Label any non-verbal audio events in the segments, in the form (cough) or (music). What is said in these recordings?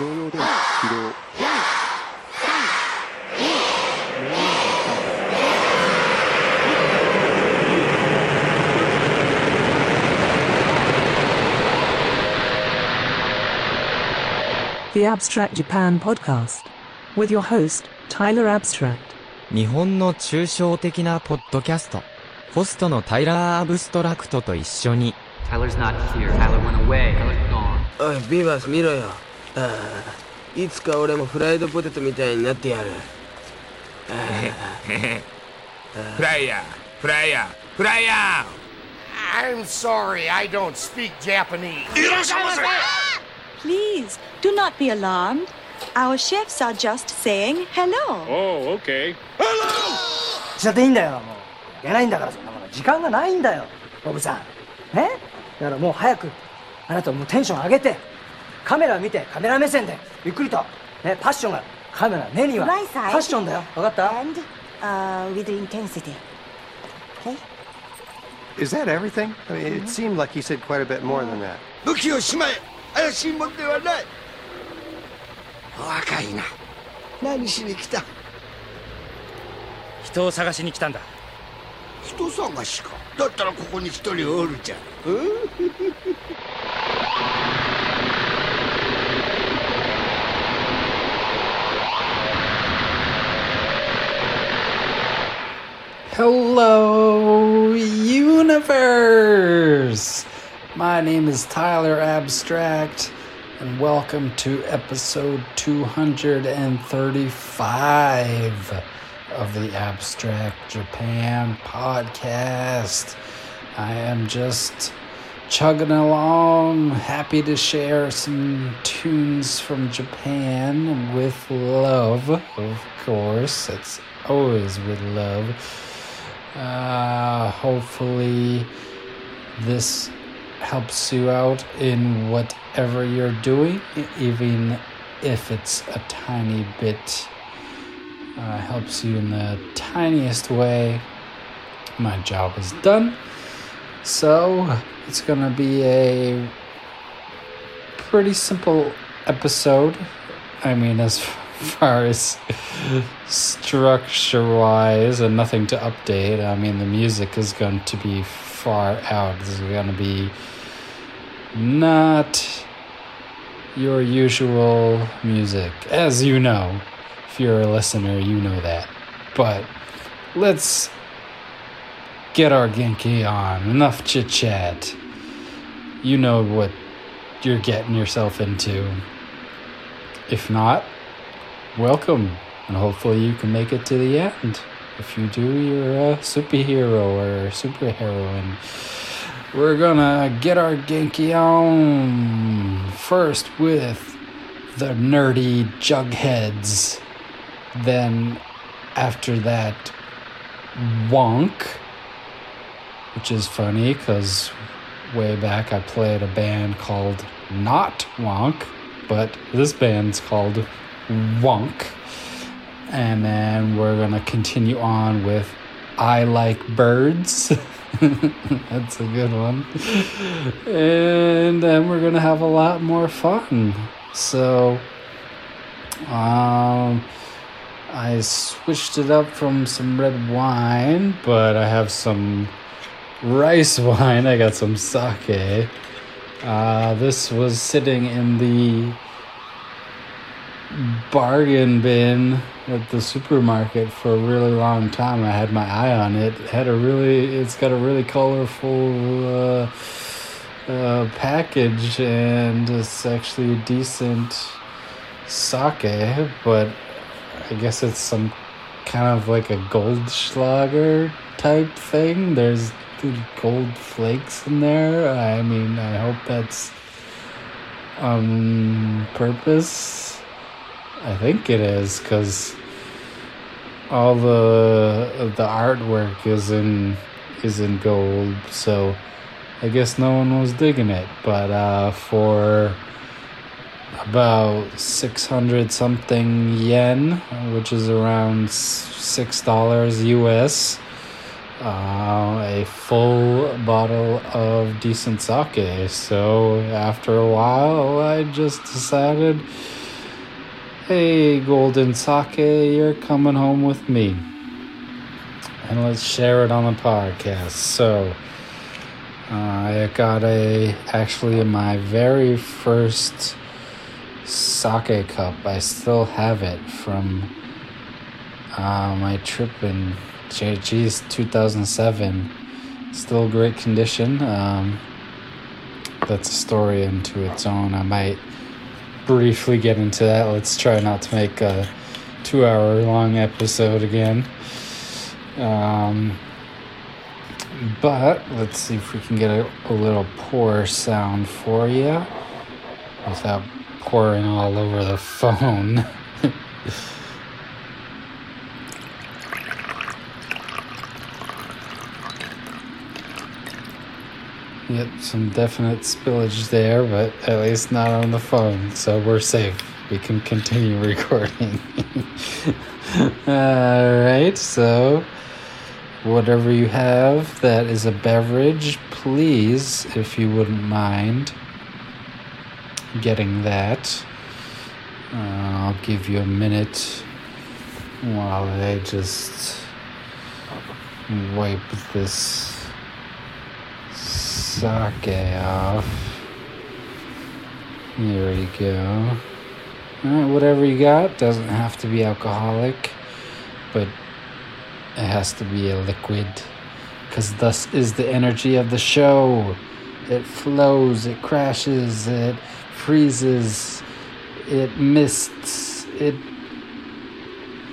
動用電池起動 The Abstract Japan Podcast. With your host, Tyler Abstract. 日本の抽象的なポッドキャスト。ホストのタイラー・アブストラクトと一緒に、Tyler's not here. Tyler went away. Tyler's gone. おいビーバース見ろよああいつか俺もフライドポテトみたいになってやる。(laughs) フライヤー。フライヤー。フライヤ I'm sorry, I don't speak Japanese. Please, do not be alarmed. Our chefs are just saying hello. Oh, okay. しちゃっていいんだよ。もういけないんだからそんなもの。時間がないんだよボブさん。ね？だからもう早くあなたもうテンション上げてカメラ見てカメラ目線でゆっくりとねパッションがカメラ目にはパ.ッションだよ分かった And uh, with intensity. Okay? Is that everything? I mean, it seemed like he said quite a bit more than that. 武器をしまえ怪しいもんではない若いな何しに来た人を探しに来たんだ。人探しかだったらここに一人おるじゃん Hello, universe! My name is Tyler Abstract, and welcome to episode 235 of the Abstract Japan podcast. I am just chugging along, happy to share some tunes from Japan with love, of course. It's always with love. Uh, hopefully, this helps you out in whatever you're doing, even if it's a tiny bit. Uh, helps you in the tiniest way. My job is done. So, it's gonna be a pretty simple episode. I mean, as (laughs) far as structure wise, and nothing to update. I mean, the music is going to be far out. This is going to be not your usual music. As you know, if you're a listener, you know that. But let's get our Genki on. Enough chit chat. You know what you're getting yourself into. If not, welcome, and hopefully you can make it to the end. If you do, you're a superhero or a superheroine. We're gonna get our Genki on first with the nerdy Jugheads. Then, after that, Wonk, which is funny because way back I played a band called Not Wonk, but this band's called Wonk. And then we're gonna continue on with I Like Birds. (laughs) That's a good one. And then we're gonna have a lot more fun. So, um, I switched it up from some red wine, but I have some rice (laughs) wine. I got some sake. Uh, this was sitting in the bargain bin at the supermarket for a really long time. I had my eye on it. It had a really, it's got a really colorful uh, uh, package, and it's actually a decent sake, but I guess it's some kind of like a Goldschlager type thing. There's gold flakes in there. I mean, I hope that's on purpose. I think it is because all the the artwork is in is in gold. So I guess no one was digging it. But uh, for about six hundred something yen, which is around six dollars US. Uh, a full bottle of decent sake. So after a while, I just decided hey, Golden Sake, you're coming home with me. And let's share it on the podcast. So, uh, I got a, actually, my very first sake cup. I still have it from uh, my trip in, geez, 2007. Still great condition. Um, that's a story into its own. I might briefly get into that. Let's try not to make a two hour long episode again. Um, but let's see if we can get a, a little pour sound for you without pouring all over the phone. (laughs) Yep, some definite spillage there, but at least not on the phone, so we're safe. We can continue (laughs) recording. (laughs) Alright, so whatever you have that is a beverage, please, if you wouldn't mind getting that. Uh, I'll give you a minute while I just wipe this sake off. There we go. Alright, whatever you got. Doesn't have to be alcoholic, but it has to be a liquid. Because thus is the energy of the show. It flows, it crashes, it freezes, it mists, it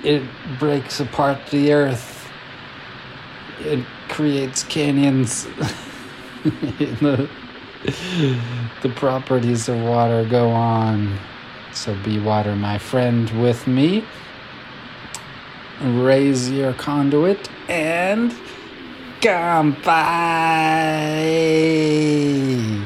it breaks apart the earth. It creates canyons. (laughs) the, (laughs) the properties of water go on. So be water, my friend, with me. Raise your conduit and Kampai! kiss.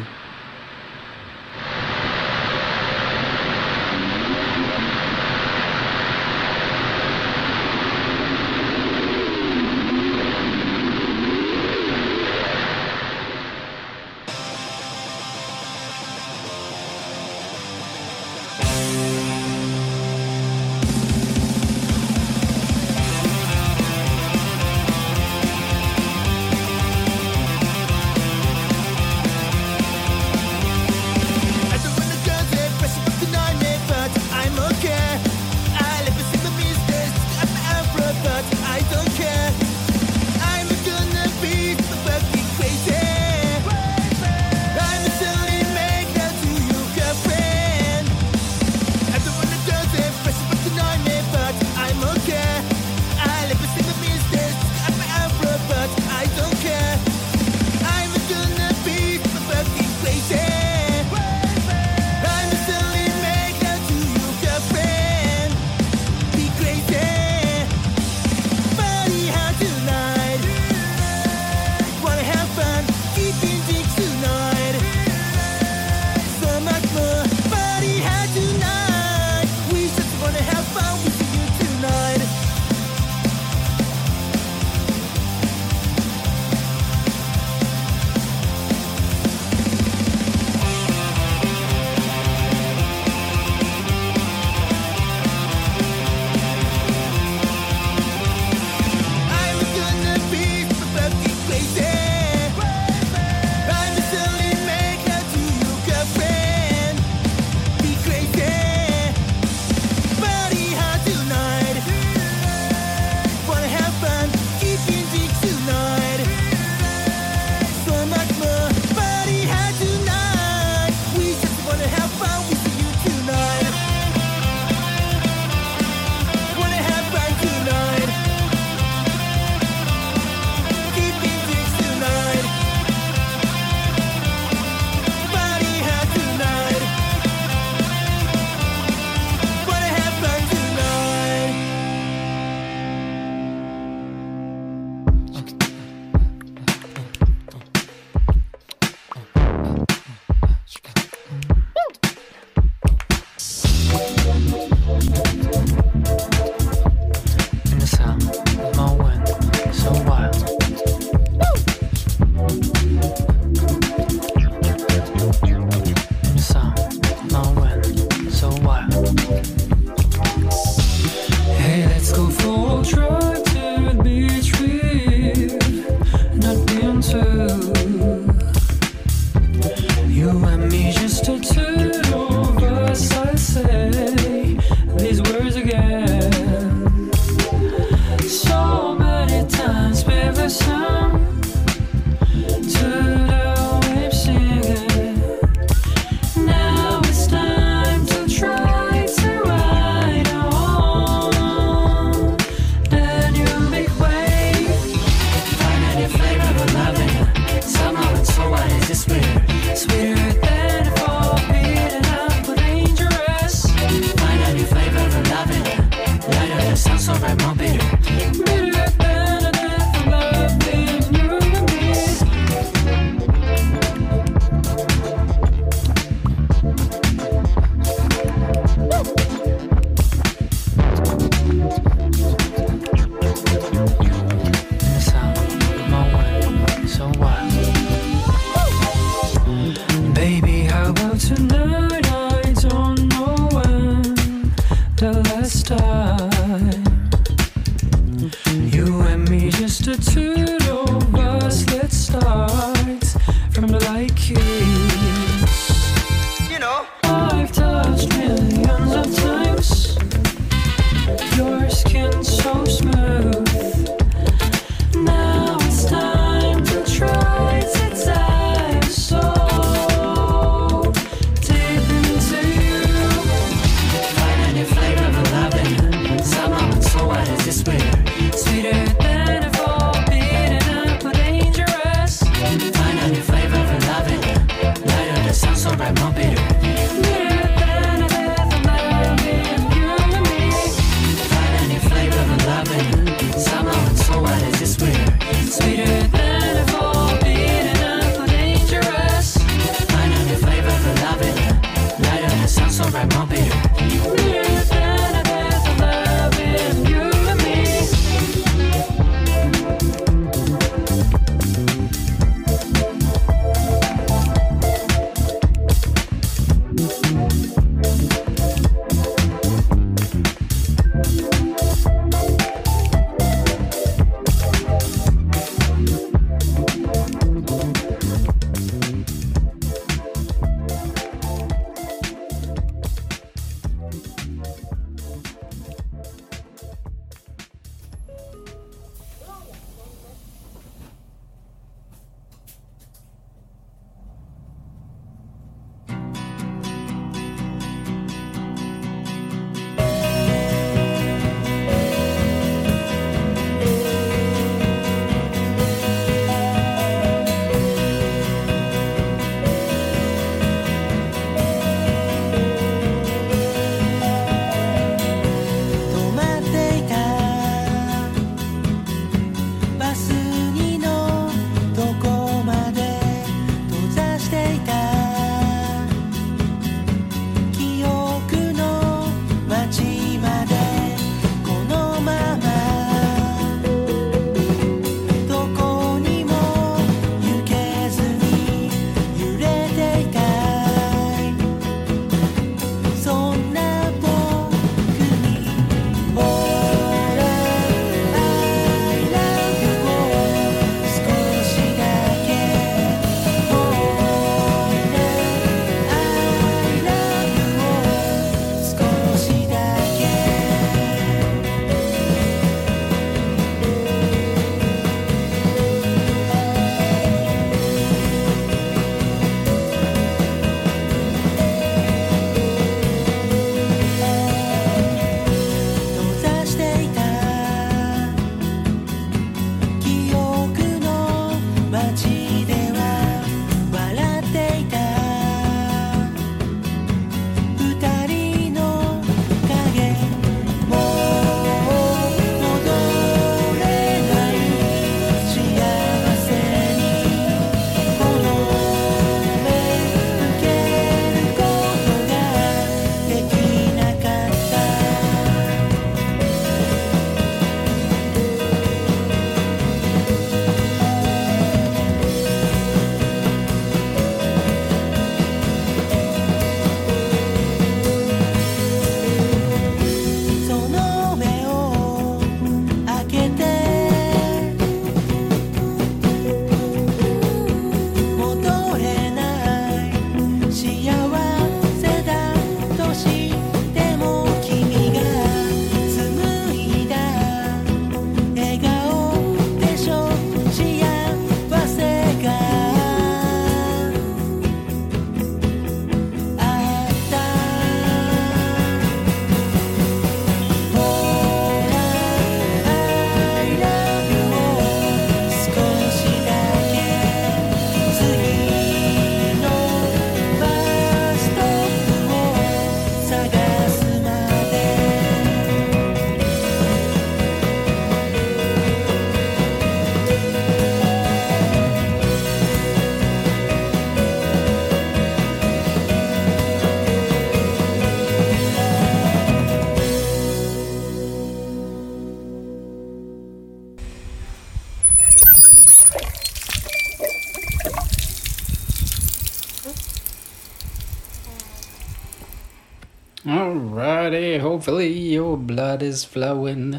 Hopefully your blood is flowing.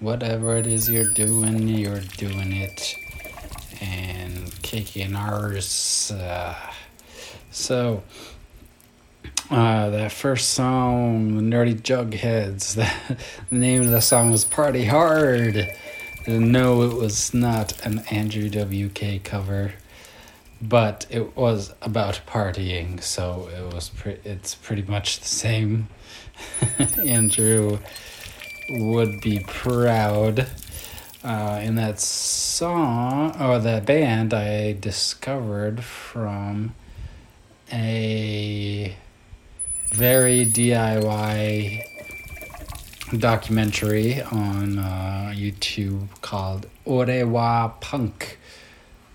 Whatever it is you're doing, you're doing it. And kicking ours. Uh, so, uh, that first song, the Nerdy Jugheads, (laughs) the name of the song was Party Hard. No, it was not an Andrew WK cover, but it was about partying, so it was pre- it's pretty much the same. (laughs) Andrew would be proud. Uh, in that song or that band, I discovered from a very DIY documentary on uh, YouTube called Orewa Punk.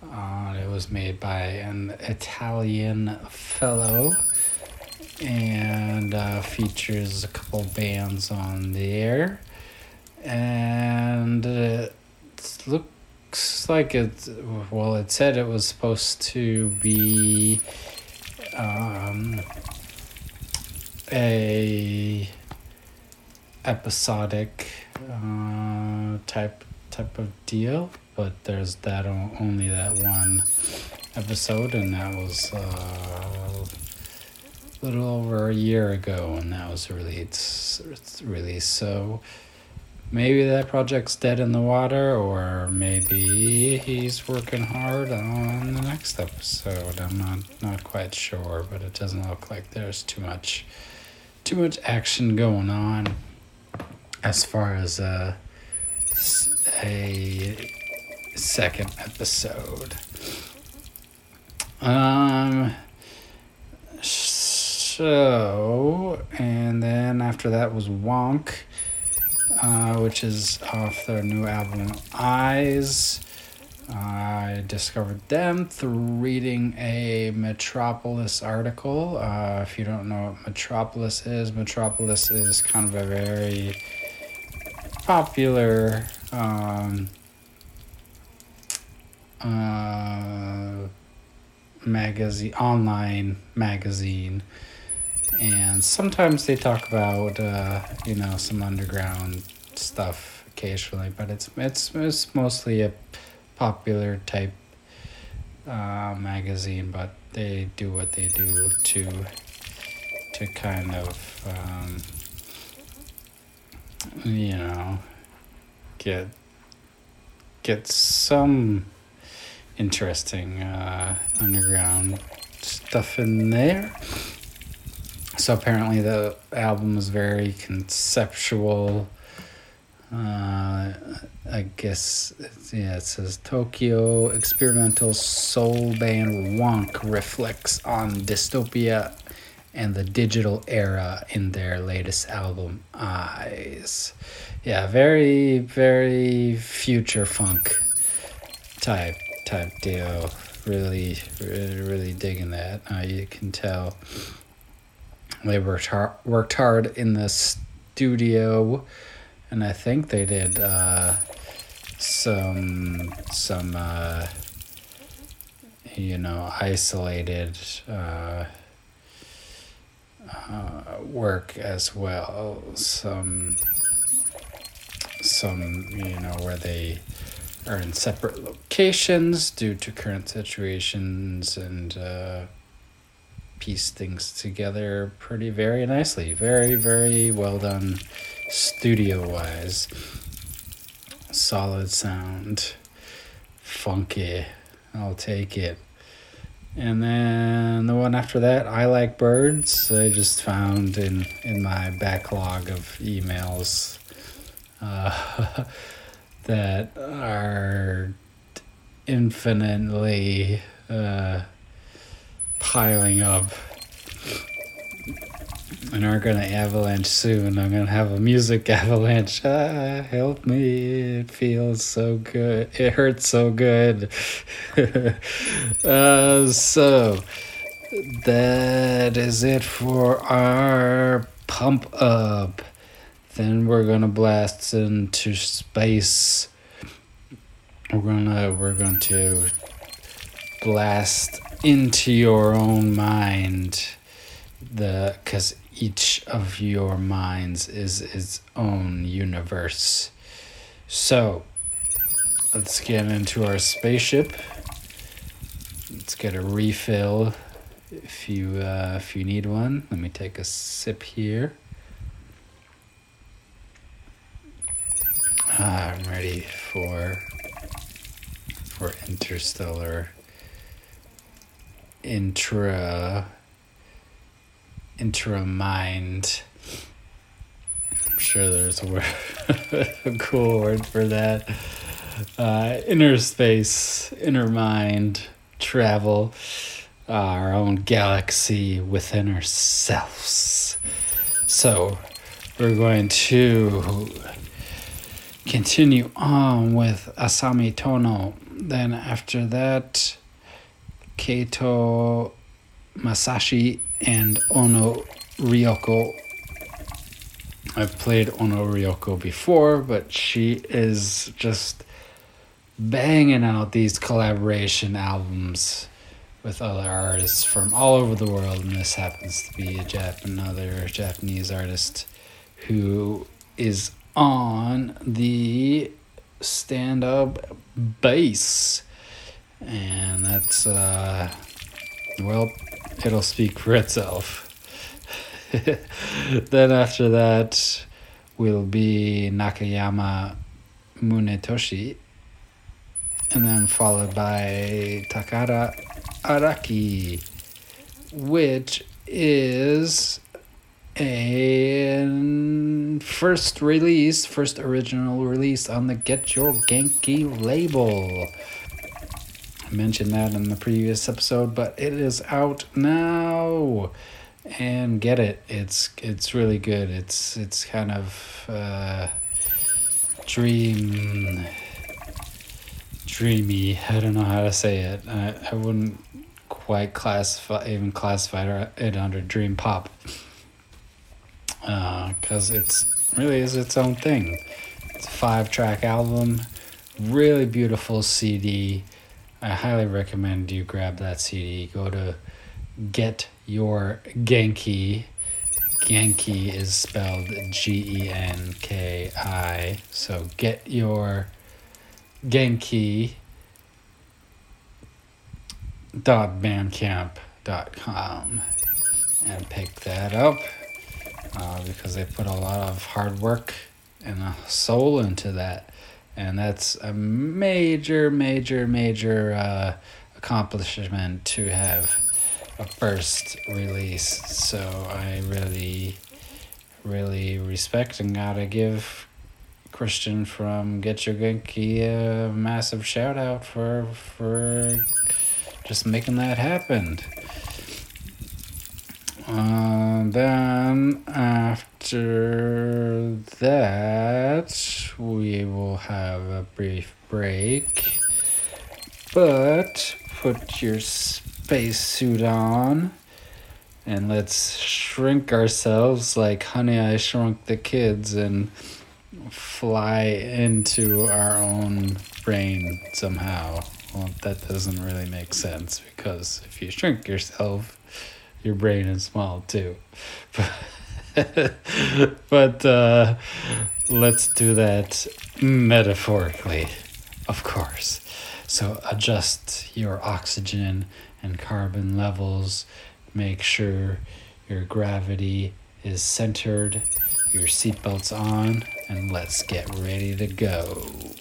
Uh, it was made by an Italian fellow and uh, features a couple bands on there. And it looks like it, well, it said it was supposed to be um, a episodic uh, type type of deal, but there's that only that one episode, and that was uh, little over a year ago, and that was released. It's released. So maybe that project's dead in the water, or maybe he's working hard on the next episode. I'm not not quite sure, but it doesn't look like there's too much too much action going on as far as a, a second episode. Um, so, and then after that was Wonk, uh, which is off their new album Eyes. I discovered them through reading a Metropolis article. Uh, if you don't know what Metropolis is, Metropolis is kind of a very popular um, uh, magazine, online magazine, and sometimes they talk about uh, you know some underground stuff occasionally, but it's it's it's mostly a popular type uh, magazine, but they do what they do to to kind of um, you know get get some interesting uh, underground stuff in there. So apparently the album is very conceptual. Uh, I guess yeah, it says Tokyo experimental soul band Wonk reflects on dystopia and the digital era in their latest album Eyes. Yeah, very very future funk type type deal. Really really, really digging that. Uh, you can tell they worked hard, worked hard in the studio and I think they did uh, some some uh, you know isolated uh, uh, work as well. Some some you know where they are in separate locations due to current situations and uh, piece things together pretty very nicely. Very very well done studio wise. Solid sound. Funky. I'll take it. And then the one after that, I Like Birds, I just found in, in my backlog of emails uh, (laughs) that are infinitely uh, piling up and are gonna avalanche soon. I'm gonna have a music (laughs) avalanche. Ah, help me! It feels so good. It hurts so good. (laughs) uh, so that is it for our pump up. Then we're gonna blast into space. We're gonna we're going to blast into your own mind the because each of your minds is its own universe. So, let's get into our spaceship let's get a refill if you uh, if you need one. Let me take a sip here. Ah, I'm ready for for interstellar intra intra mind. I'm sure there's a word (laughs) a cool word for that. Uh, inner space, inner mind, travel, uh, our own galaxy within ourselves. So, we're going to continue on with Asami Tono. Then, after that, Keito Masashi and Ono Ryoko. I've played Ono Ryoko before, but she is just banging out these collaboration albums with other artists from all over the world, and this happens to be a Jap- another Japanese artist who is on the stand up bass. And that's, uh, well, it'll speak for itself. (laughs) then after that will be Nakayama Munetoshi, and then followed by Takara Araki, which is a first release, first original release on the Get Your Genki label. Mentioned that in the previous episode, but it is out now. And get it. It's it's really good. It's it's kind of uh dream dreamy. I don't know how to say it. I, I wouldn't quite classify even classify it under dream pop Uh because it's really is its own thing. It's a five track album, really beautiful CD. I highly recommend you grab that CD. Go to Get Your Genki. Genki is spelled G E N K I. So get your Genki dot bandcamp dot com and pick that up uh, because they put a lot of hard work and a soul into that and that's a major major major uh, accomplishment to have a first release. So i really really respect and gotta give christian from get your genki a massive shout out for for just making that happen. Uh, then after that, we will have a brief break. But put your spacesuit on and let's shrink ourselves like Honey, I Shrunk the Kids and fly into our own brain somehow. Well, that doesn't really make sense because if you shrink yourself, your brain is small too. but (laughs) (laughs) uh, let's do that metaphorically, of course. So adjust your oxygen and carbon levels. Make sure your gravity is centered, your seatbelt's on, and let's get ready to go.「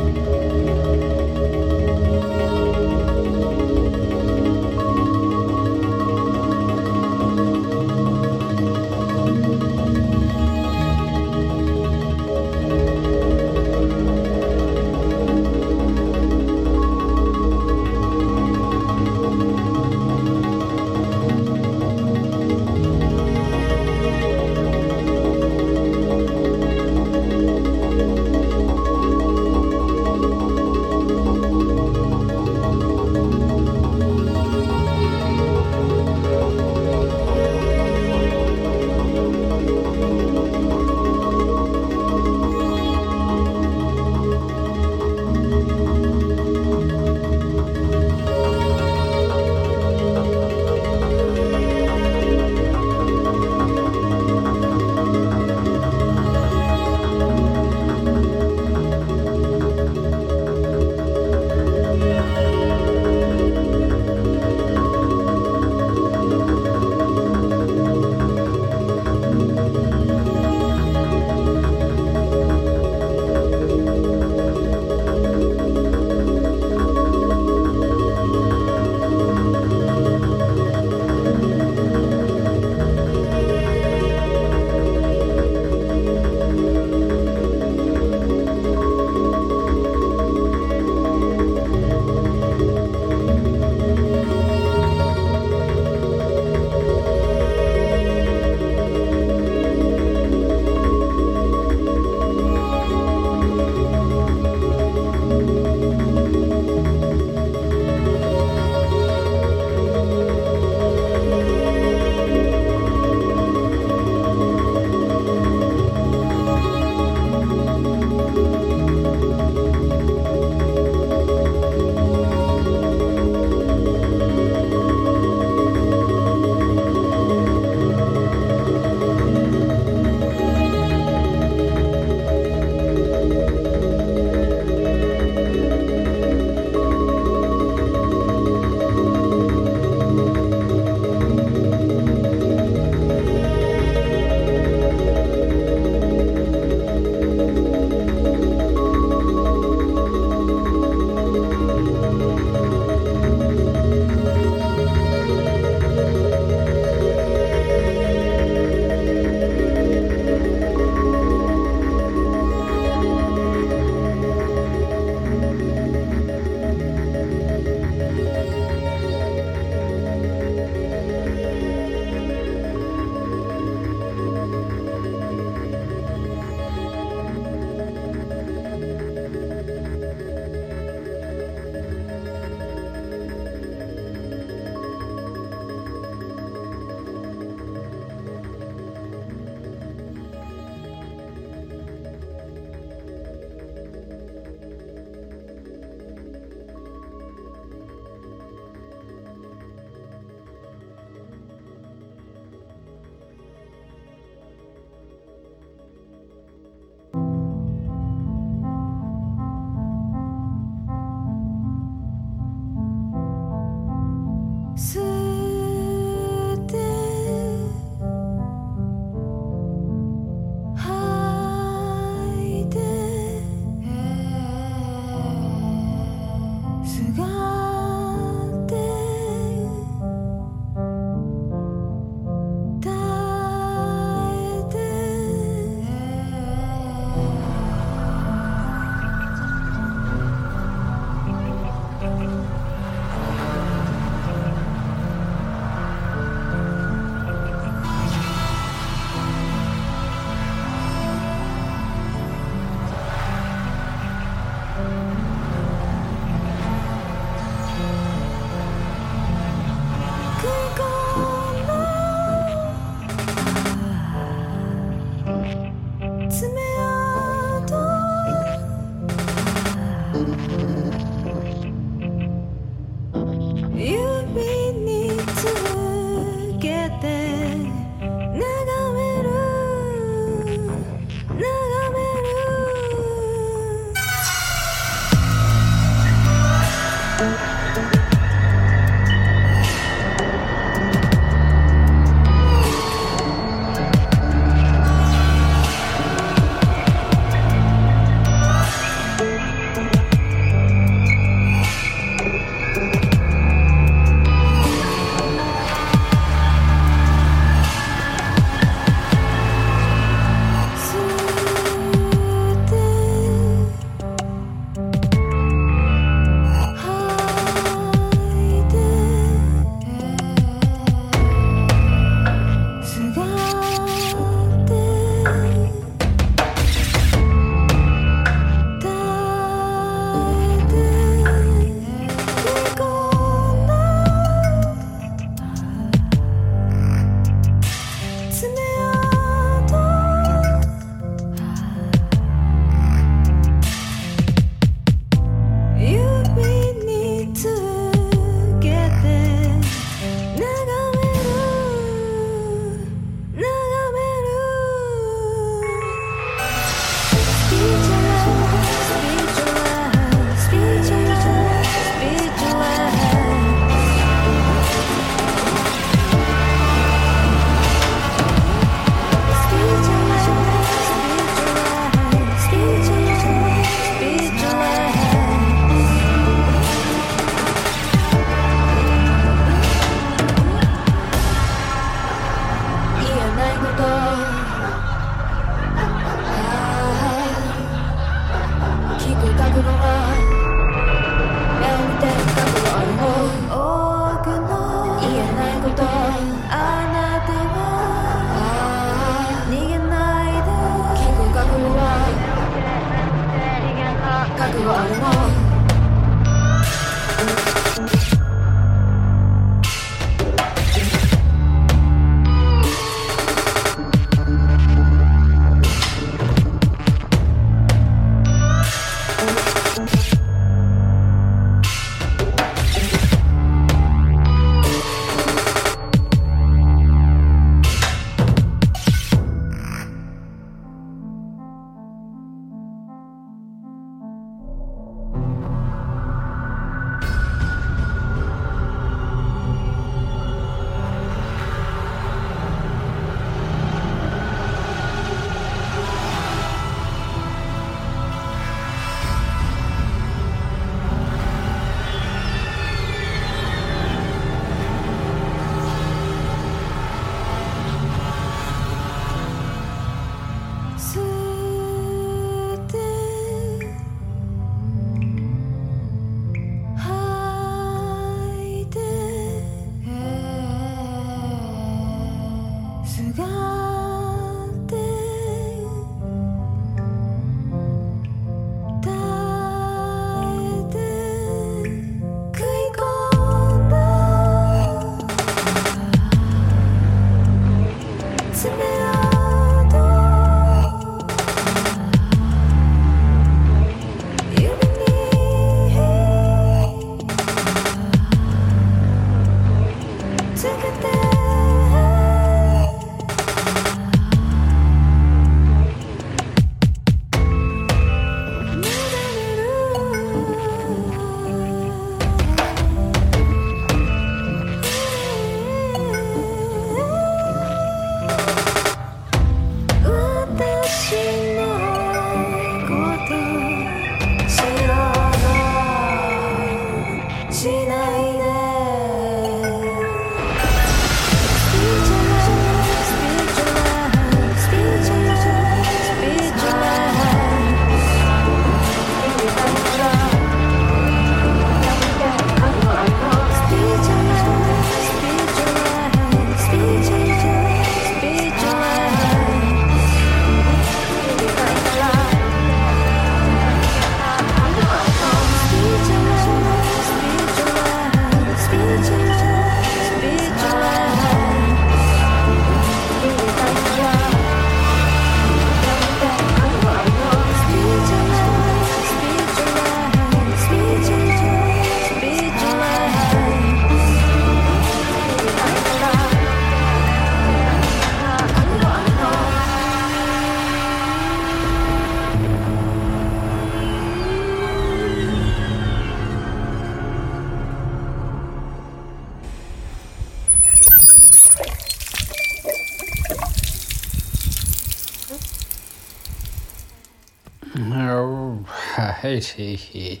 Alrighty.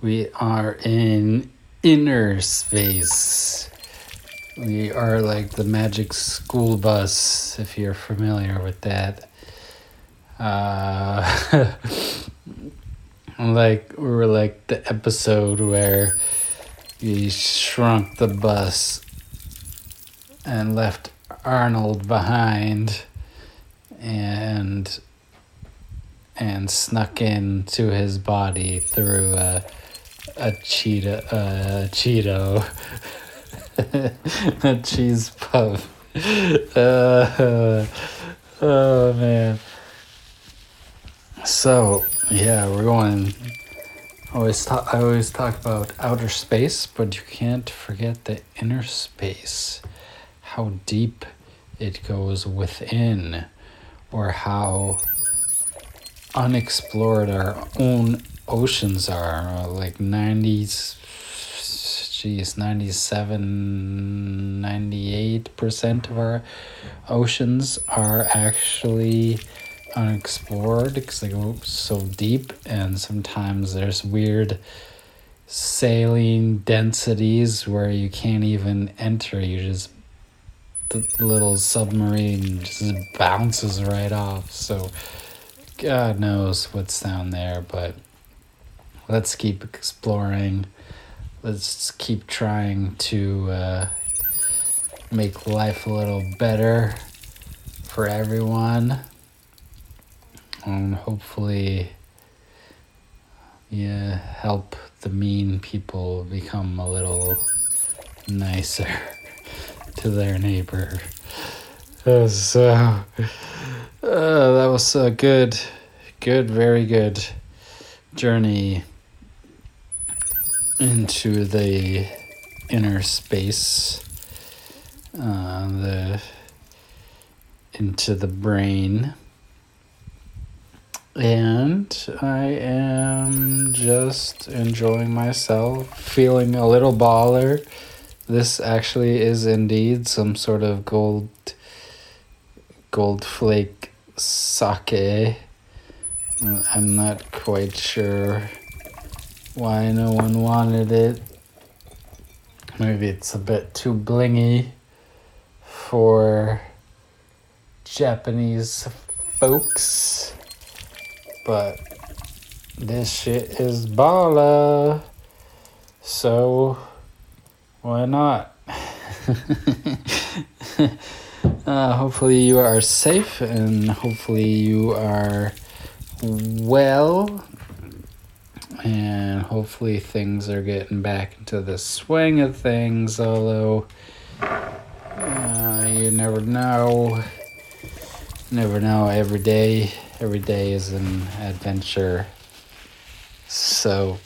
We are in inner space. We are like the magic school bus, if you're familiar with that. Uh, (laughs) like, we were like the episode where we shrunk the bus and left Arnold behind and and snuck into his body through a a cheetah a Cheeto (laughs) a cheese puff. Uh, oh man. So yeah, we're going. Always talk. I always talk about outer space, but you can't forget the inner space. How deep it goes within, or how unexplored our own oceans are. Like 90s, geez, 97, 98% of our oceans are actually unexplored because they go so deep, and sometimes there's weird saline densities where you can't even enter. You just the little submarine just bounces right off. So God knows what's down there, but let's keep exploring. Let's keep trying to uh, make life a little better for everyone. And hopefully, yeah, help the mean people become a little nicer (laughs) to their neighbor. So, uh, that was a good, good, very good journey into the inner space, uh, the into the brain. And I am just enjoying myself, feeling a little baller. This actually is indeed some sort of gold gold flake sake. I'm not quite sure why no one wanted it. Maybe it's a bit too blingy for Japanese folks. But this shit is baller. So why not? (laughs) uh, hopefully you are safe and hopefully you are well. And hopefully things are getting back into the swing of things although uh, you never know. Never know. Every day every day is an adventure. So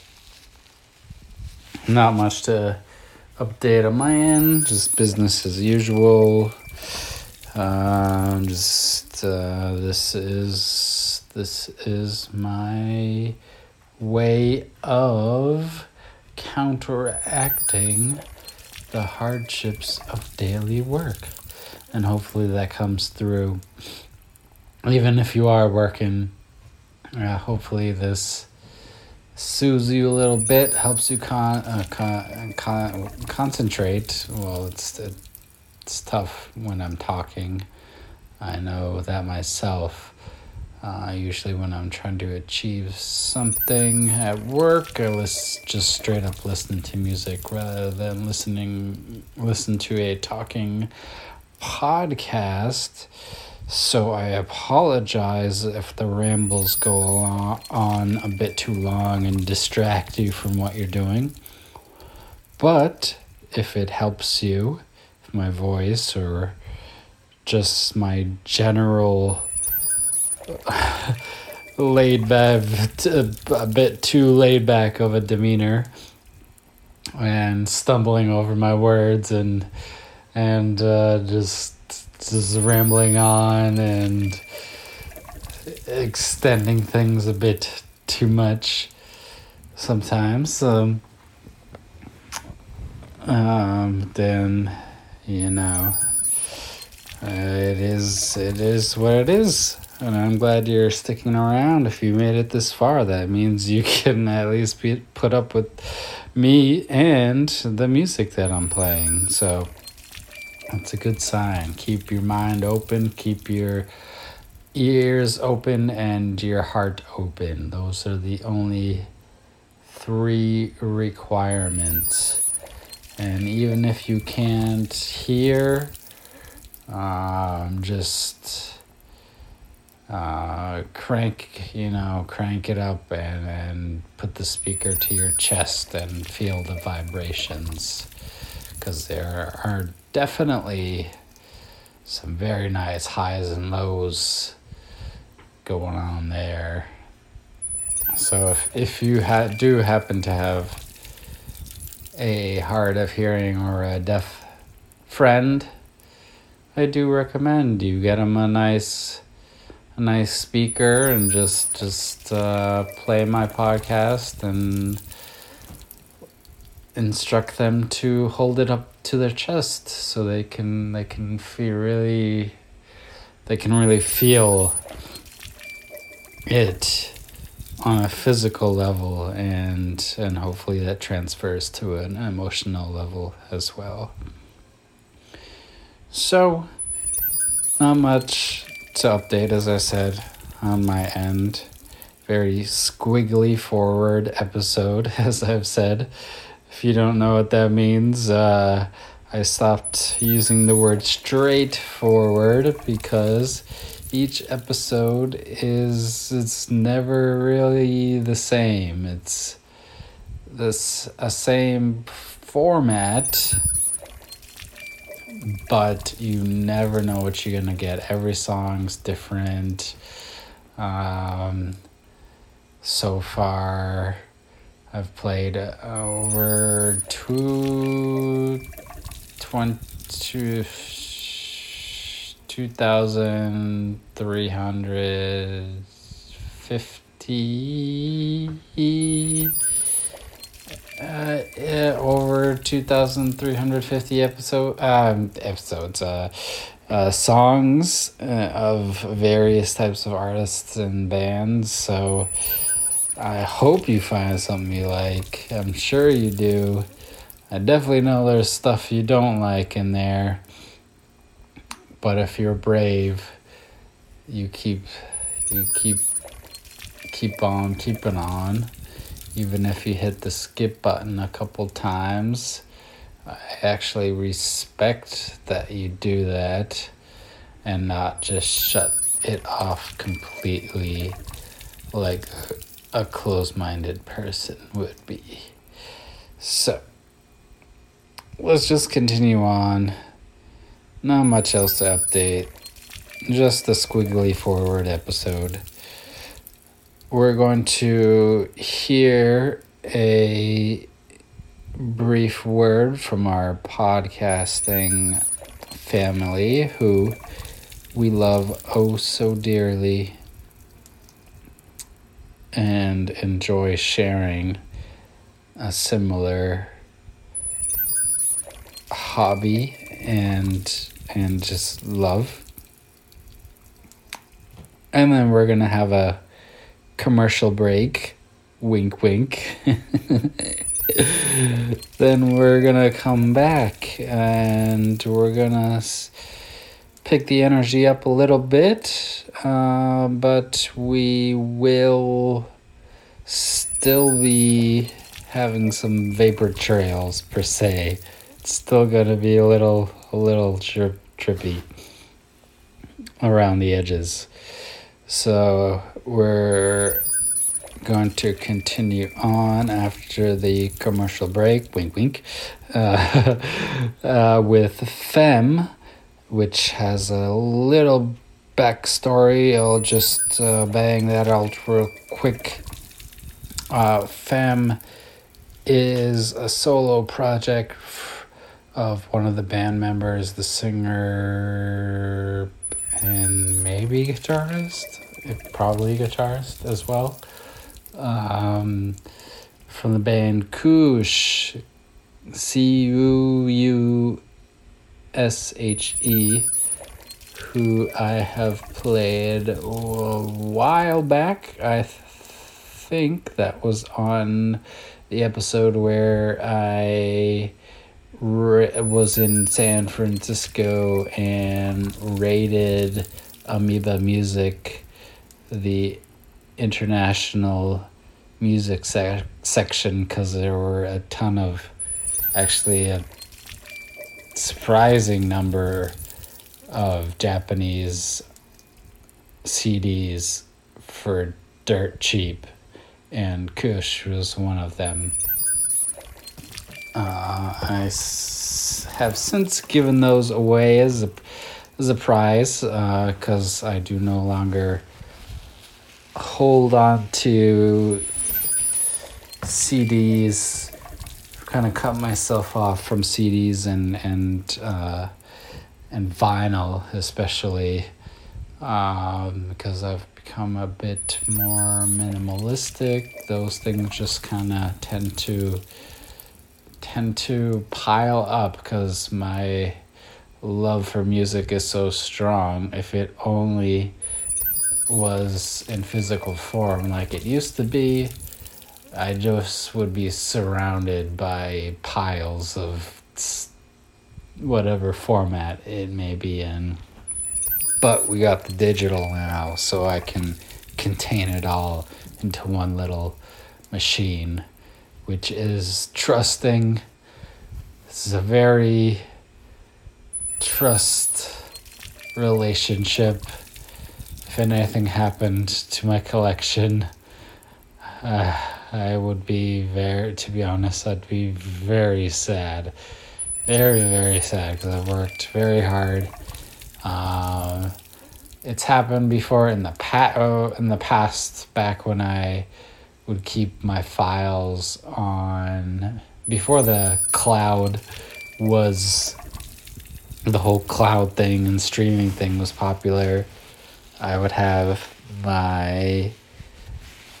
not much to update on my end. Just business as usual um, just uh, this is this is my way of counteracting the hardships of daily work. And hopefully that comes through. Even if you are working, uh, hopefully this soothes you a little bit, helps you con- uh, con- con- concentrate. Well, it's it's tough when I'm talking. I know that myself. Uh, usually, when I'm trying to achieve something at work, I list, just straight up listen to music rather than listening listen to a talking podcast. So I apologize if the rambles go on a bit too long and distract you from what you're doing. But if it helps you, my voice or just my general (laughs) laid back, a bit too laid back of a demeanor, and stumbling over my words and and uh, just just rambling on and extending things a bit too much sometimes. Um, um, then you know uh, it is it is what it is. And I'm glad you're sticking around. If you made it this far, that means you (laughs) can at least be, put up with me and the music that I'm playing. So that's a good sign. Keep your mind open, keep your ears open, and your heart open. Those are the only three requirements. And even if you can't hear, um, just uh, crank, you know, crank it up and, and put the speaker to your chest and feel the vibrations. Because there are definitely some very nice highs and lows going on there. So if, if you ha- do happen to have a hard of hearing or a deaf friend, I do recommend you get them a nice a nice speaker and just just uh, play my podcast and instruct them to hold it up to their chest so they can they can feel really they can really feel it on a physical level and and hopefully that transfers to an emotional level as well. So not much to update as i said on my end. Very squiggly forward episode (laughs) as i've said. If you don't know what that means uh, i stopped using the word straightforward because each episode is it's never really the same. It's this a same format but you never know what you're gonna get. Every song's different. Um, so far, I've played over two, two, two thousand. 2,000 350 uh, over 2350 episode um, episodes uh, uh, songs uh, of various types of artists and bands. So i hope you find something you like. I'm sure you do. I definitely know there's stuff you don't like in there. But if you're brave you keep you keep keep on keeping on. Even if you hit the skip button a couple times i actually respect that you do that and not just shut it off completely like a closed-minded person would be. So let's just continue on. Not much else to update. Just the squiggly forward episode. We're going to hear a brief word from our podcasting family who we love oh so dearly and enjoy sharing a similar hobby and and just love. And then we're going to have a commercial break. Wink wink. (laughs) then we're going to come back and we're going to pick the energy up a little bit, uh, but we will still be having some vapor trails per se. It's still going to be a little a little tri- trippy around the edges. So we're going to continue on after the commercial break, wink wink, uh, (laughs) uh, with Femme, which has a little backstory. I'll just uh, bang that out real quick. Uh, Femme is a solo project of one of the band members, the singer and maybe guitarist, probably guitarist as well. Um, from the band Cuushe, C U U S H E, who I have played a while back. I th- think that was on the episode where I was in San Francisco and rated Amoeba Music, the international music sec- section, because there were a ton of, actually, a surprising number of Japanese CDs for dirt cheap, and Cuushe was one of them. Uh, I s- have since given those away as a, as a prize because I do no longer hold on to CDs. Kind of cut myself off from CDs and and uh, and vinyl, especially um, because I've become a bit more minimalistic. Those things just kind of tend to tend to pile up because my love for music is so strong. If it only was in physical form like it used to be, I just would be surrounded by piles of whatever format it may be in. But we got the digital now, so I can contain it all into one little machine, which is trusting. This is a very trust relationship. If anything happened to my collection, uh, I would be very, to be honest, I'd be very sad. Very, very sad because I worked very hard. Um, it's happened before in the pa- oh, in the past, back when I would keep my files on before the cloud was the whole cloud thing and streaming thing was popular. I would have my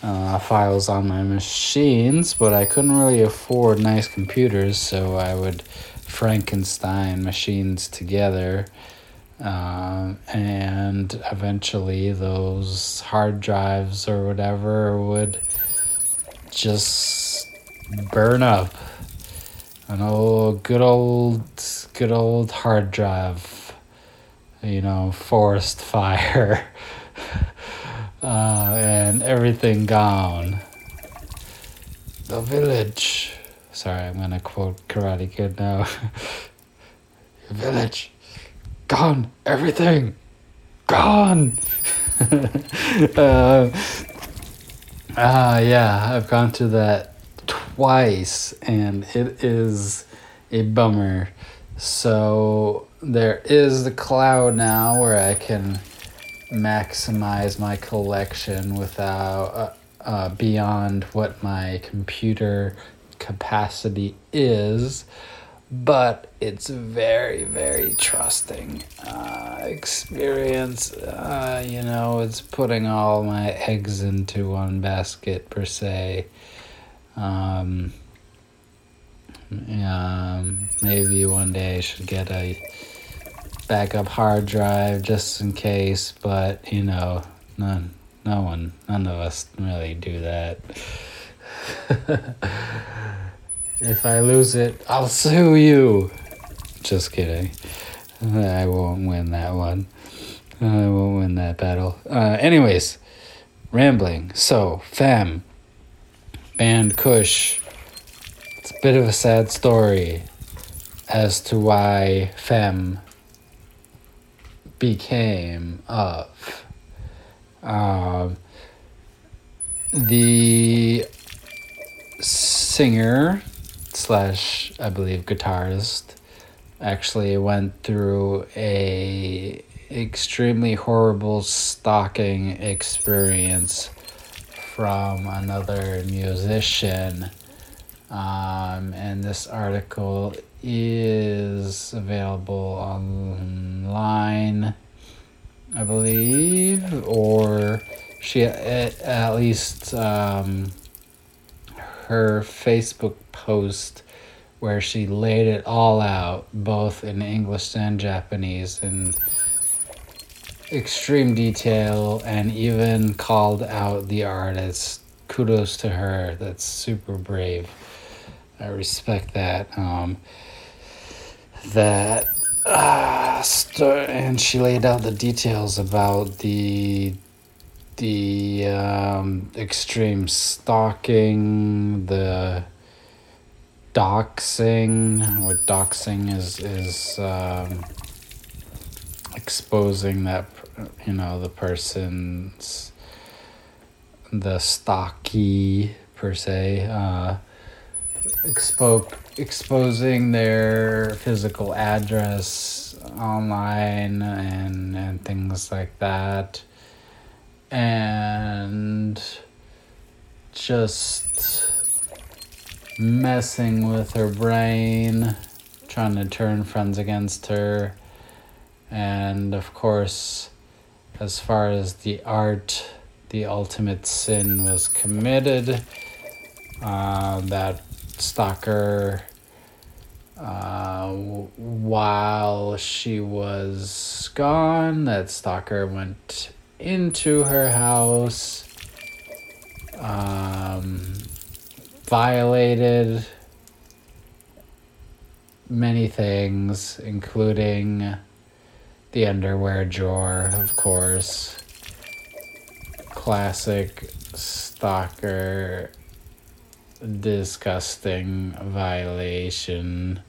uh, files on my machines, but I couldn't really afford nice computers, so I would Frankenstein machines together. Um, and eventually, those hard drives or whatever would just burn up. An old, good old, good old hard drive, you know, forest (laughs) fire, uh, and everything gone. The village. Sorry, I'm gonna quote Karate Kid now. (laughs) Your village. Gone. Everything. Gone. (laughs) uh, uh, yeah, I've gone to that twice and it is a bummer. So there is the cloud now where I can maximize my collection without uh, uh, beyond what my computer capacity is but it's very very trusting uh, experience uh, you know it's putting all my eggs into one basket per se um, um, maybe one day I should get a backup hard drive just in case, but you know, none, no one, none of us really do that. (laughs) if I lose it, I'll sue you. Just kidding. I won't win that one. I won't win that battle. Uh, anyways, rambling. So, fam, band Cuushe. It's a bit of a sad story as to why Fem became of. Um, the singer slash, I believe, guitarist actually went through a extremely horrible stalking experience from another musician. Um, and this article is available online, I believe, or she at, at least um, her Facebook post where she laid it all out, both in English and Japanese, in extreme detail and even called out the artist. Kudos to her. That's super brave. I respect that. Um, that uh, st- and she laid out the details about the the um, extreme stalking, the doxing. What doxing is is um, exposing that you know the person's the stocky per se. Uh, expo- exposing their physical address online and and things like that and just messing with her brain trying to turn friends against her. And of course as far as the art the ultimate sin was committed uh, that stalker uh, while she was gone that stalker went into her house um, violated many things including the underwear drawer of course classic stalker disgusting violation,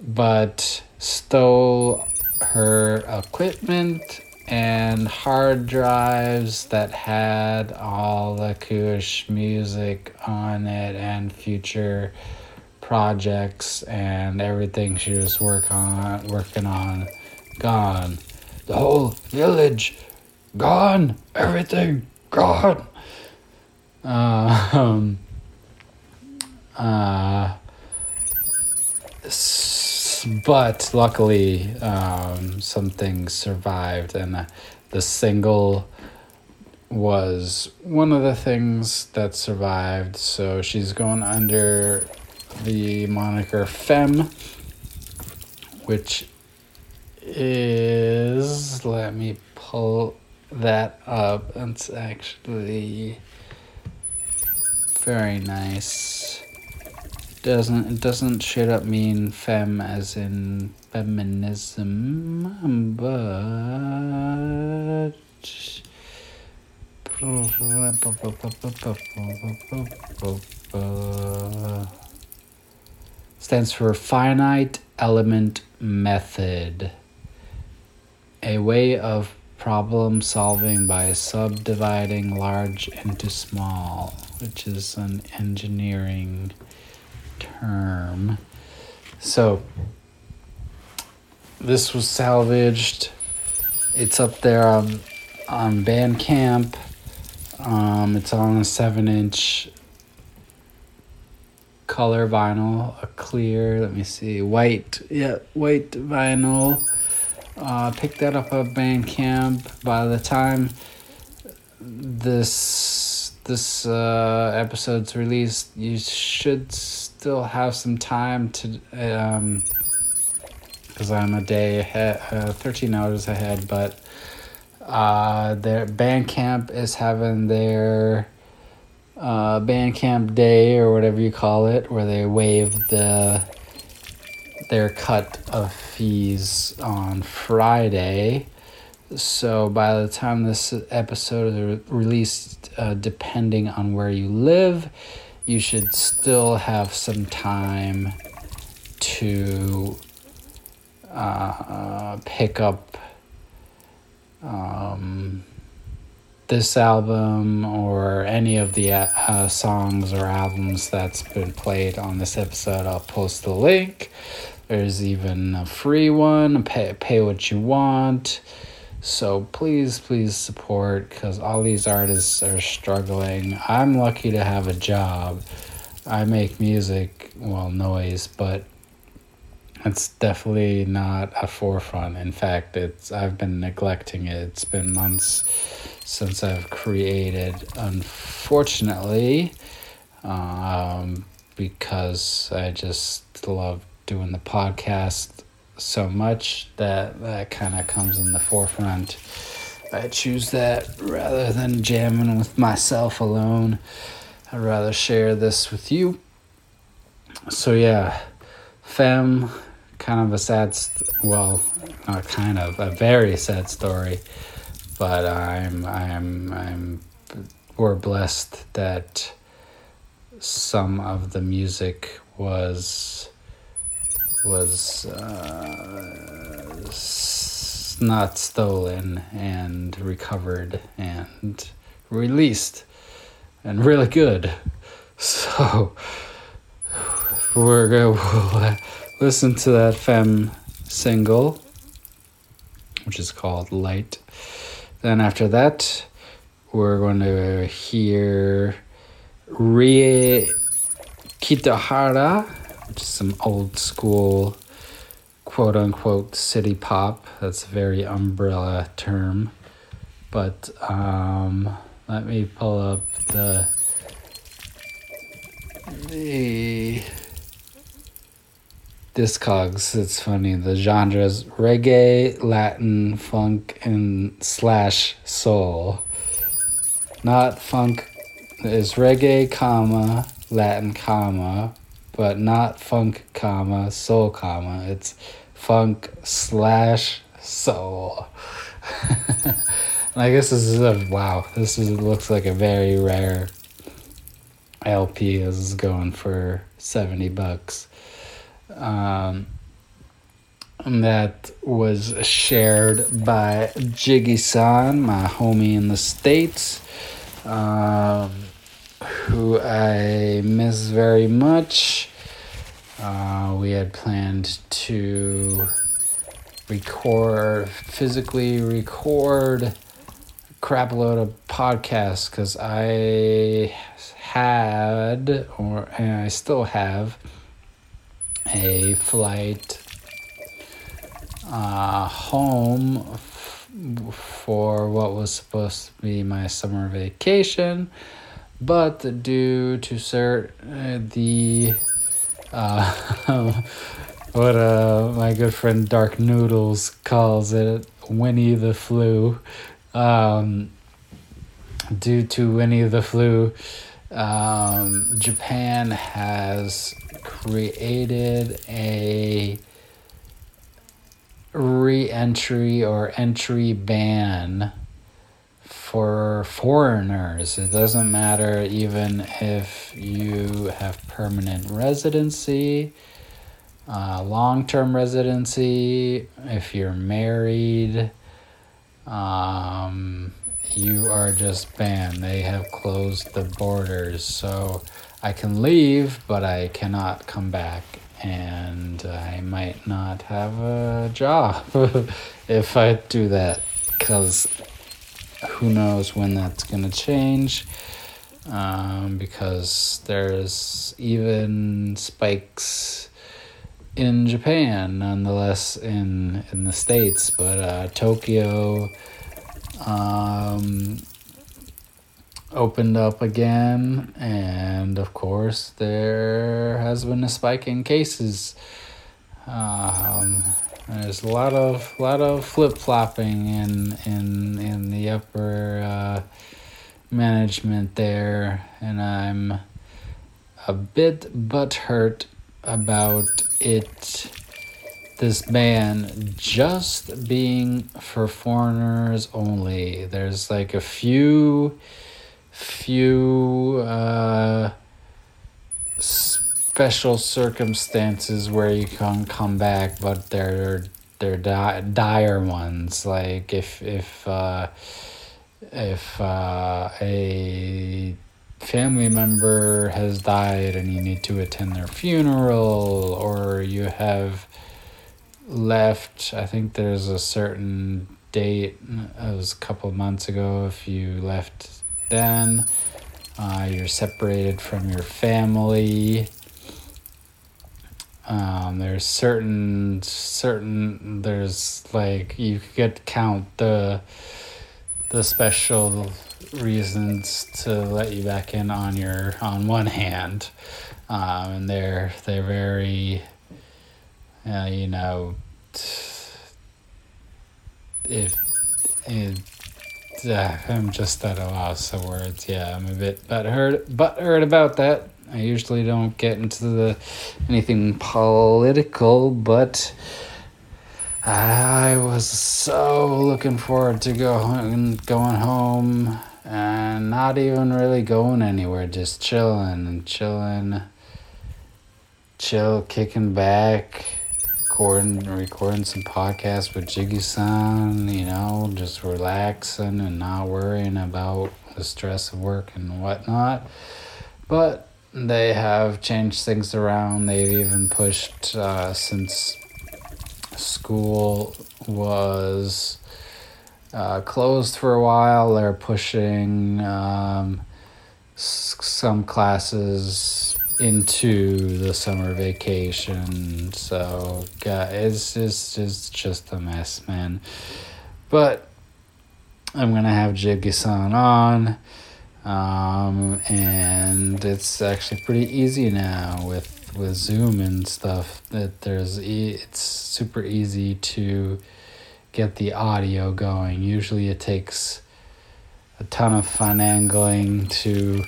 but stole her equipment and hard drives that had all the Cuushe music on it and future projects and everything she was work on working on gone. The whole village gone. Everything gone. Uh, um, uh, s- but luckily, um, survived, and the single was one of the things that survived. So she's going under the moniker Fem, which is let me pull that up. It's actually very nice. Doesn't it doesn't straight up mean femme as in feminism, but stands for finite element method. A way of problem solving by subdividing large into small, which is an engineering term. So this was salvaged. It's up there on on Bandcamp. Um, it's on a seven inch color vinyl, a clear. Let me see, white. Yeah, white vinyl. Uh, picked that up at Bandcamp. By the time this this uh, episode's released, you should still have some time to, um, because I'm a day ahead, uh, thirteen hours ahead. But uh, their Bandcamp is having their uh, Bandcamp Day or whatever you call it, where they waive the their cut of fees on Friday. So by the time this episode is re- released, uh, depending on where you live, you should still have some time to uh, pick up um, this album or any of the uh, songs or albums that's been played on this episode. I'll post the link. There's even a free one, pay, pay what you want. So please, please support because all these artists are struggling. I'm lucky to have a job. I make music, well, noise, but it's definitely not a forefront. In fact, it's I've been neglecting it. It's been months since I've created, unfortunately, um, because I just love doing the podcast so much that that kind of comes in the forefront. I choose that rather than jamming with myself alone. I'd rather share this with you. So yeah, Femme, kind of a sad, st- well, not kind of a very sad story, but I'm I'm I'm we're blessed that some of the music was was uh, not stolen and recovered and released and really good. So we're gonna listen to that Femme single, which is called Light. Then after that, we're going to hear Rie Kitahara, some old school quote unquote city pop. That's a very umbrella term. But um, let me pull up the the Discogs. It's funny. The genres reggae, Latin, funk, and slash soul. Not funk is reggae, comma, Latin, comma, but not funk, comma, soul, comma. It's funk slash soul. (laughs) and I guess this is a wow. This is looks like a very rare LP. This is going for seventy bucks. Um, and that was shared by Jiggy San, my homie in the States, um, who I miss very much. Uh, we had planned to record, physically record crap load of podcasts because I had, or I still have, a flight uh, home for what was supposed to be my summer vacation, but due to cert uh, the uh, (laughs) what uh, my good friend Dark Noodles calls it, Winnie the Flu. Um, due to Winnie the Flu, um, Japan has created a re-entry or entry ban for foreigners. It doesn't matter even if you have permanent residency, uh, long-term residency, if you're married, um, you are just banned. They have closed the borders, so I can leave, but I cannot come back, and I might not have a job (laughs) if I do that, because who knows when that's gonna change. Um, because there's even spikes in Japan, nonetheless in in the states, but uh, Tokyo um, opened up again, and of course there has been a spike in cases. Um, there's a lot of lot of flip flopping in in in the upper uh, management there, and I'm a bit butthurt about it this ban just being for foreigners only. There's like a few few uh special circumstances where you can come back but they're they're di- dire ones. Like if if uh if uh a family member has died and you need to attend their funeral or you have left i think there's a certain date it was a couple months ago if you left then uh, you're separated from your family um, there's certain certain there's like you could count the the special reasons to let you back in on your on one hand um, and they're they're very uh, you know if it, uh, I'm just at a loss of words. Yeah, I'm a bit butthurt, butthurt about that. I usually don't get into the anything political, but I was so looking forward to go home, going home and not even really going anywhere, just chilling and chilling, chill, kicking back, recording, recording some podcasts with Jiggy San, you know, just relaxing and not worrying about the stress of work and whatnot. But they have changed things around. They've even pushed uh, since school was uh, closed for a while. They're pushing um, s- some classes into the summer vacation. So, it's just it's just a mess, man. But I'm gonna have Jiggy-san on. Um, and it's actually pretty easy now with with Zoom and stuff. That there's e- it's super easy to get the audio going. Usually, it takes a ton of finagling to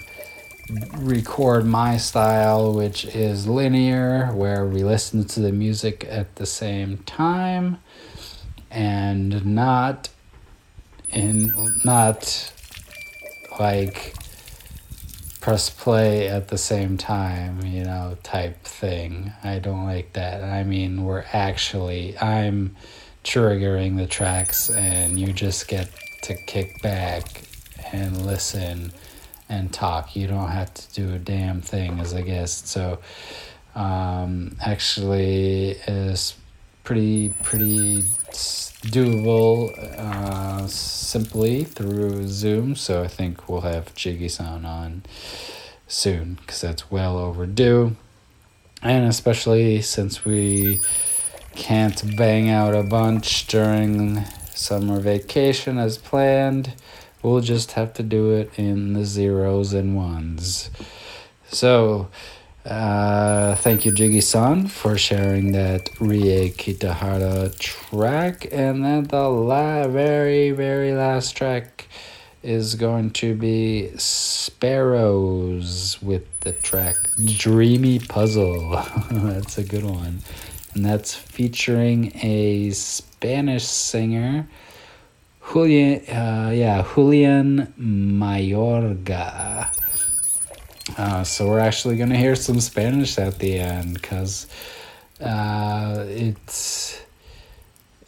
record my style, which is linear, where we listen to the music at the same time, and not in not like press play at the same time, you know, type thing. I don't like that. I mean, we're actually, I'm triggering the tracks and you just get to kick back and listen and talk. You don't have to do a damn thing as a guest. So, um, actually, is pretty, pretty doable uh, simply through Zoom. So I think we'll have Jiggy San on soon because that's well overdue. And especially since we can't bang out a bunch during summer vacation as planned, we'll just have to do it in the zeros and ones. So, uh, thank you, Jiggy san, for sharing that Rie Kitahara track. And then the la- very, very last track is going to be Sparrows with the track Dreamy Puzzle. (laughs) that's a good one. And that's featuring a Spanish singer, Julian, uh, yeah, Julian Mayorga. Uh, so we're actually going to hear some Spanish at the end because uh, it's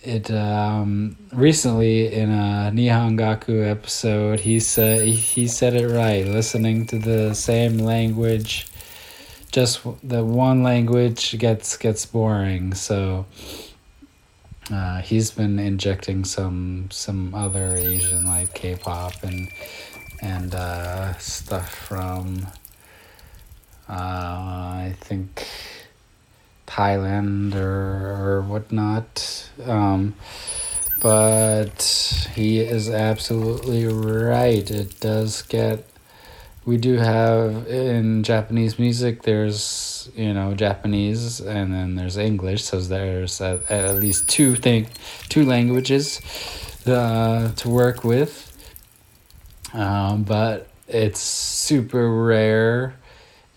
it um, recently in a Nihongaku episode he said he said it right. Listening to the same language, just the one language gets gets boring. So. Uh, he's been injecting some some other Asian like K-pop and and uh, stuff from uh, I think Thailand or, or whatnot. Um, but he is absolutely right. It does get. We do have in Japanese music, there's, you know, Japanese and then there's English. So there's at, at least two thing, two languages uh, to work with. Um, but it's super rare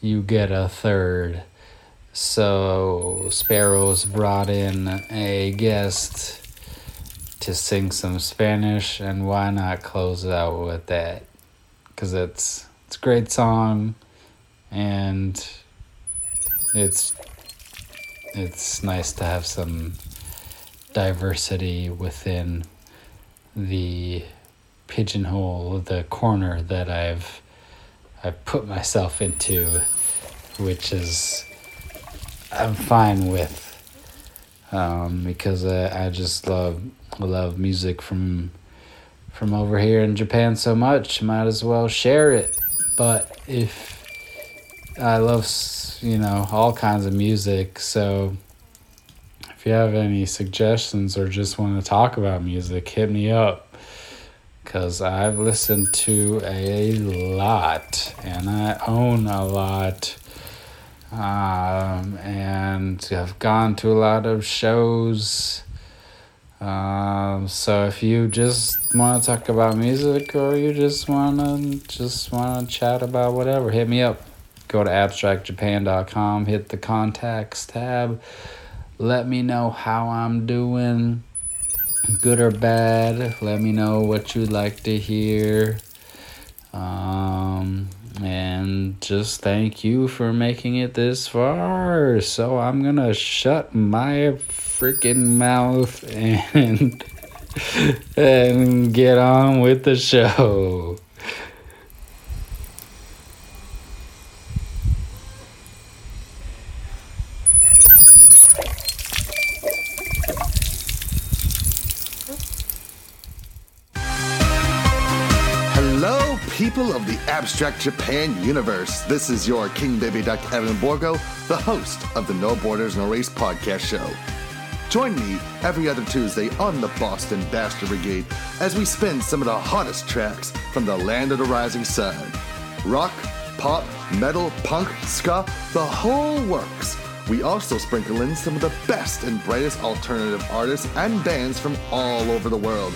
you get a third. So Sparrows brought in a guest to sing some Spanish, and why not close it out with that? Because it's it's a great song, and it's it's nice to have some diversity within the pigeonhole, the corner that I've I've put myself into, which is I'm fine with, um, because I, I just love love music from from over here in Japan so much. Might as well share it. But if I love you know all kinds of music, so if you have any suggestions or just want to talk about music, hit me up because I've listened to a lot and I own a lot. Um, and I've gone to a lot of shows Um, so if you just want to talk about music or you just want to just want to chat about whatever, hit me up. Go to abstractjapan.com, hit the contacts tab. Let me know how I'm doing, good or bad. Let me know what you'd like to hear. Um, and just thank you for making it this far. So I'm gonna shut my freaking mouth and (laughs) and get on with the show. People of the Abstract Japan universe. This is your King Baby Duck Evan Borgo, the host of the No Borders No Race podcast show. Join me every other Tuesday on the Boston Bastard Brigade as we spin some of the hottest tracks from the land of the rising sun. Rock, pop, metal, punk, ska, the whole works. We also sprinkle in some of the best and brightest alternative artists and bands from all over the world,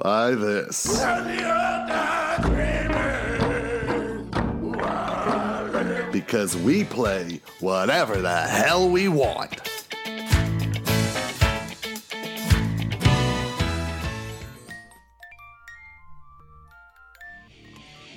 by this. Because we play whatever the hell we want.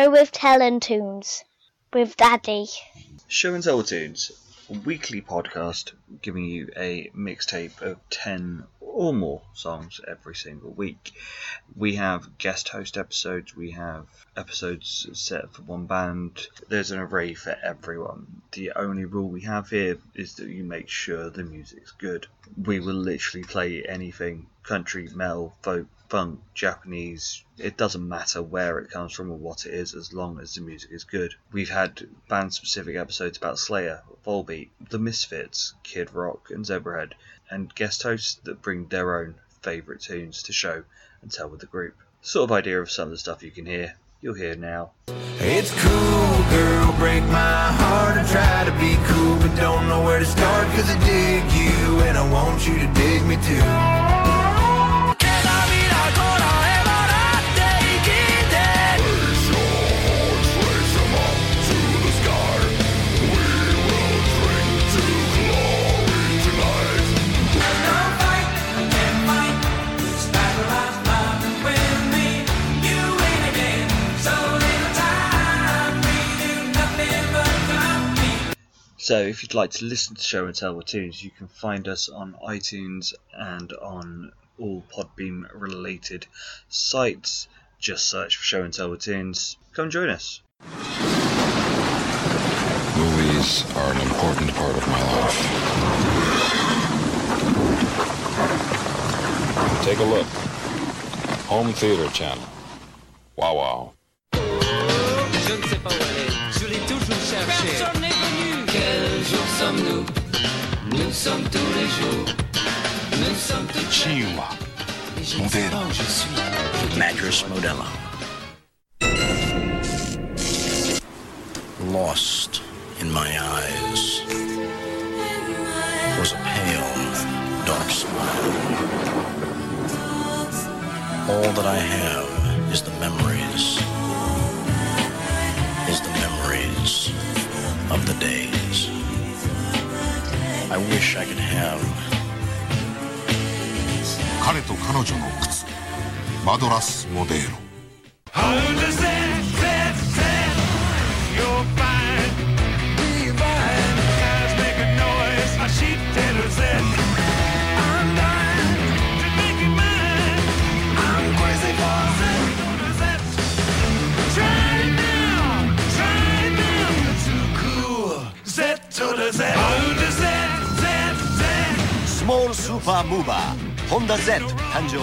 Show with Tunes with Daddy. Show and Tell Tunes, a weekly podcast giving you a mixtape of 10 or more songs every single week. We have guest host episodes, we have episodes set for one band. There's an array for everyone. The only rule we have here is that you make sure the music's good. We will literally play anything country, metal, folk, funk, Japanese. It doesn't matter where it comes from or what it is as long as the music is good. We've had band specific episodes about Slayer, Volbeat, The Misfits, Kid Rock, and Zebrahead, and guest hosts that bring their own favourite tunes to show and tell with the group. Sort of idea of some of the stuff you can hear, you'll hear now. It's cool, girl, break my heart try to be cool, but don't know where to start cause I dig you and I want you to dig me too. So, if you'd like to listen to Show and Tell with Tunes, you can find us on iTunes and on all Podbean related sites. Just search for Show and Tell with Tunes. Come join us. Movies are an important part of my life. Take a look. Home Theater Channel. Wow wow. Je ne sais pas où elle est. Je l'ai toujours cherchée sommes nous Nous sommes tous les jours. Nous sommes tous oh, Modelo. Lost in my eyes was a pale, dark smile. All that I have is the memories, is the memories of the days. 彼と彼女の靴。マドラスモデーロスモーパームーバーホンダ Z 誕生。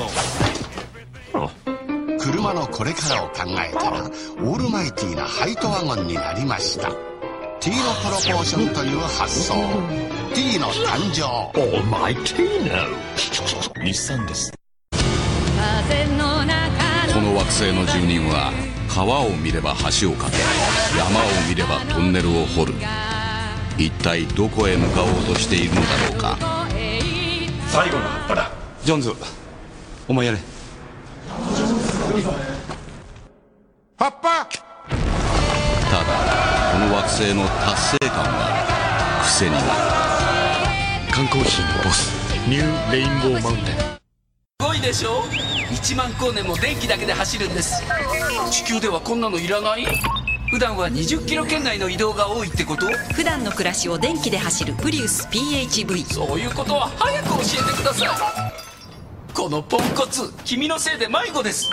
車のこれからを考えたらオールマイティーなハイトワゴンになりました。ティーノプロポーションという発想。ティーノ誕生。オーマイティーノ日産です。この惑星の住人は川を見れば橋を架け山を見ればトンネルを掘る。一体どこへ向かおうとしているのだろうか最後の葉っぱだ。ジョンズお前やれ。葉っぱ。ただこの惑星の達成感は癖になる。観光地のボスニューレインボーマウンテンいでしょ？1万光年も電気だけで走るんです。地球ではこんなのいらない？普段は20キロ圏内の移動が多いってこと？普段の暮らしを電気で走るプリウス PHV そういうことは早く教えてください。このポンコツ君のせいで迷子です。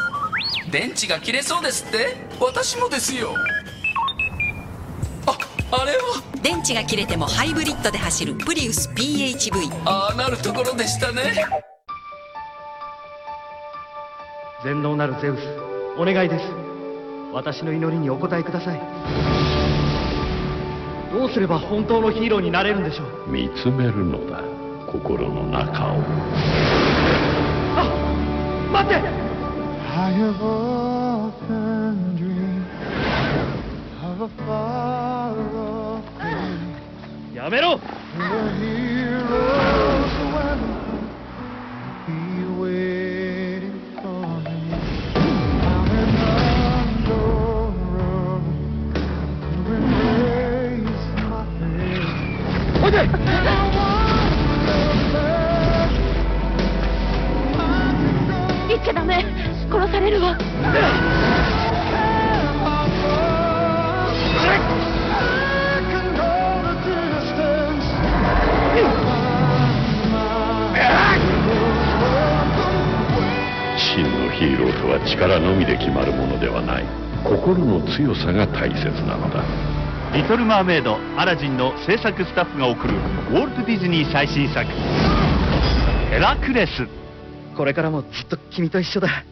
電池が切れそうですって？私もですよ。ああれは？電池が切れてもハイブリッドで走るプリウス PHV ああなるところでしたね全能なるゼウスお願いです。私の祈りにお答えください。どうすれば本当のヒーローになれるんでしょう？見つめるのだ心の中を。あ待って I have often dreamed of a far off place やめろ行っちゃダメ。殺されるわ。真のヒーローとは力のみで決まるものではない。心の強さが大切なのだ。リトル・マーメイドアラジンの制作スタッフが送るウォルト・ディズニー最新作。ヘラクレス。これからもずっと君と一緒だ。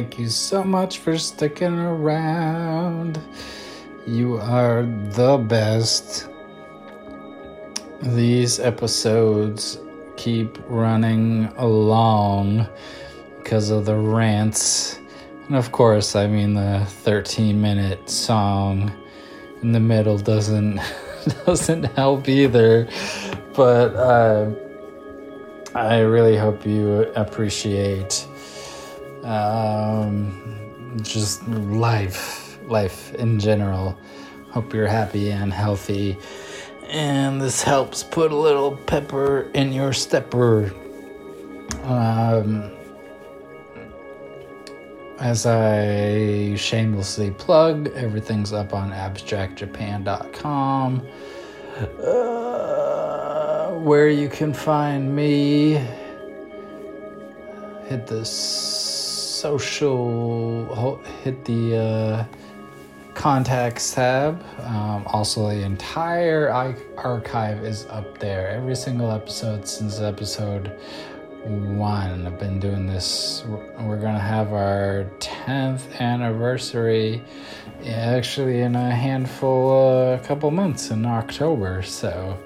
Thank you so much for sticking around. You are the best. These episodes keep running along because of the rants. And of course, I mean the 13 minute song in the middle doesn't (laughs) doesn't help either. But uh, I really hope you appreciate um, just life, life in general. Hope you're happy and healthy. And this helps put a little pepper in your stepper. Um, as I shamelessly plug, everything's up on abstractjapan.com. Uh, where you can find me. Hit the social, hit the uh, contacts tab. Um, also, the entire archive is up there. Every single episode since episode one. I've been doing this. We're gonna have our 10th anniversary actually in a handful, a uh, couple months in October. So,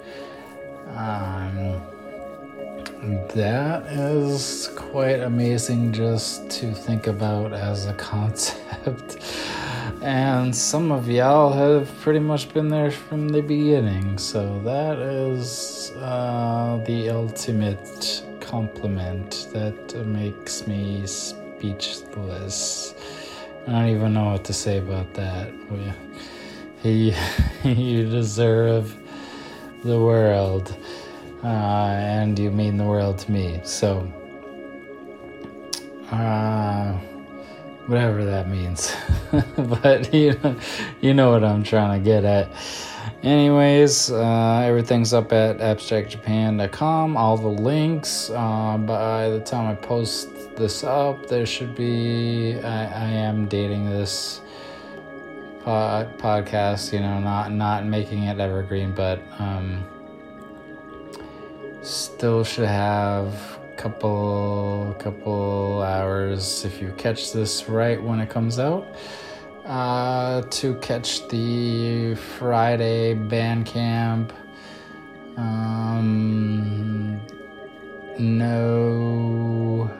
um, that is quite amazing just to think about as a (laughs) concept. And some of y'all have pretty much been there from the beginning, so that is uh, the ultimate compliment that makes me speechless. I don't even know what to say about that. He, (laughs) you deserve the world, uh, and you mean the world to me. So, uh, whatever that means. (laughs) but you know, you know what I'm trying to get at. Anyways, uh, everything's up at abstractjapan.com. All the links. Uh, by the time I post this up, there should be. I, I am dating this pod, podcast. You know, not not making it evergreen, but um, still should have a couple couple hours if you catch this right when it comes out uh, to catch the Friday Bandcamp. Um, no,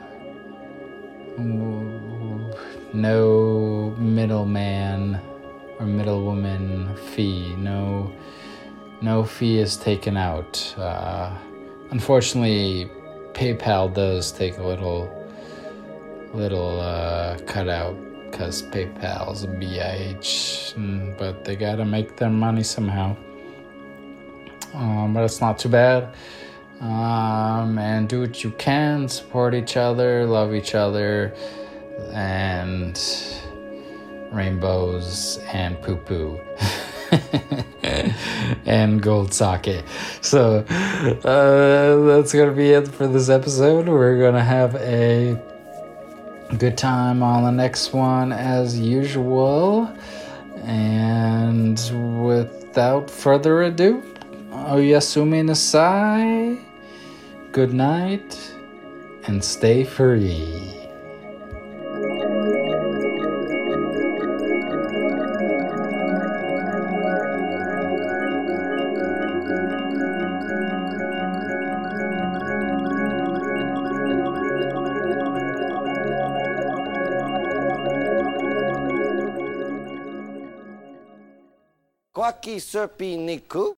no middleman or middlewoman fee. No, no fee is taken out. Uh, unfortunately, PayPal does take a little, little uh, cutout because PayPal's a BIH, mm, but they gotta make their money somehow. Um, but it's not too bad. Um, and do what you can, support each other, love each other, and rainbows and poo poo. (laughs) (laughs) and gold socket. So uh, that's gonna be it for this episode. We're gonna have a good time on the next one as usual. And without further ado, Oyasumi Nasai, good night, and stay free. qui se pinait coup.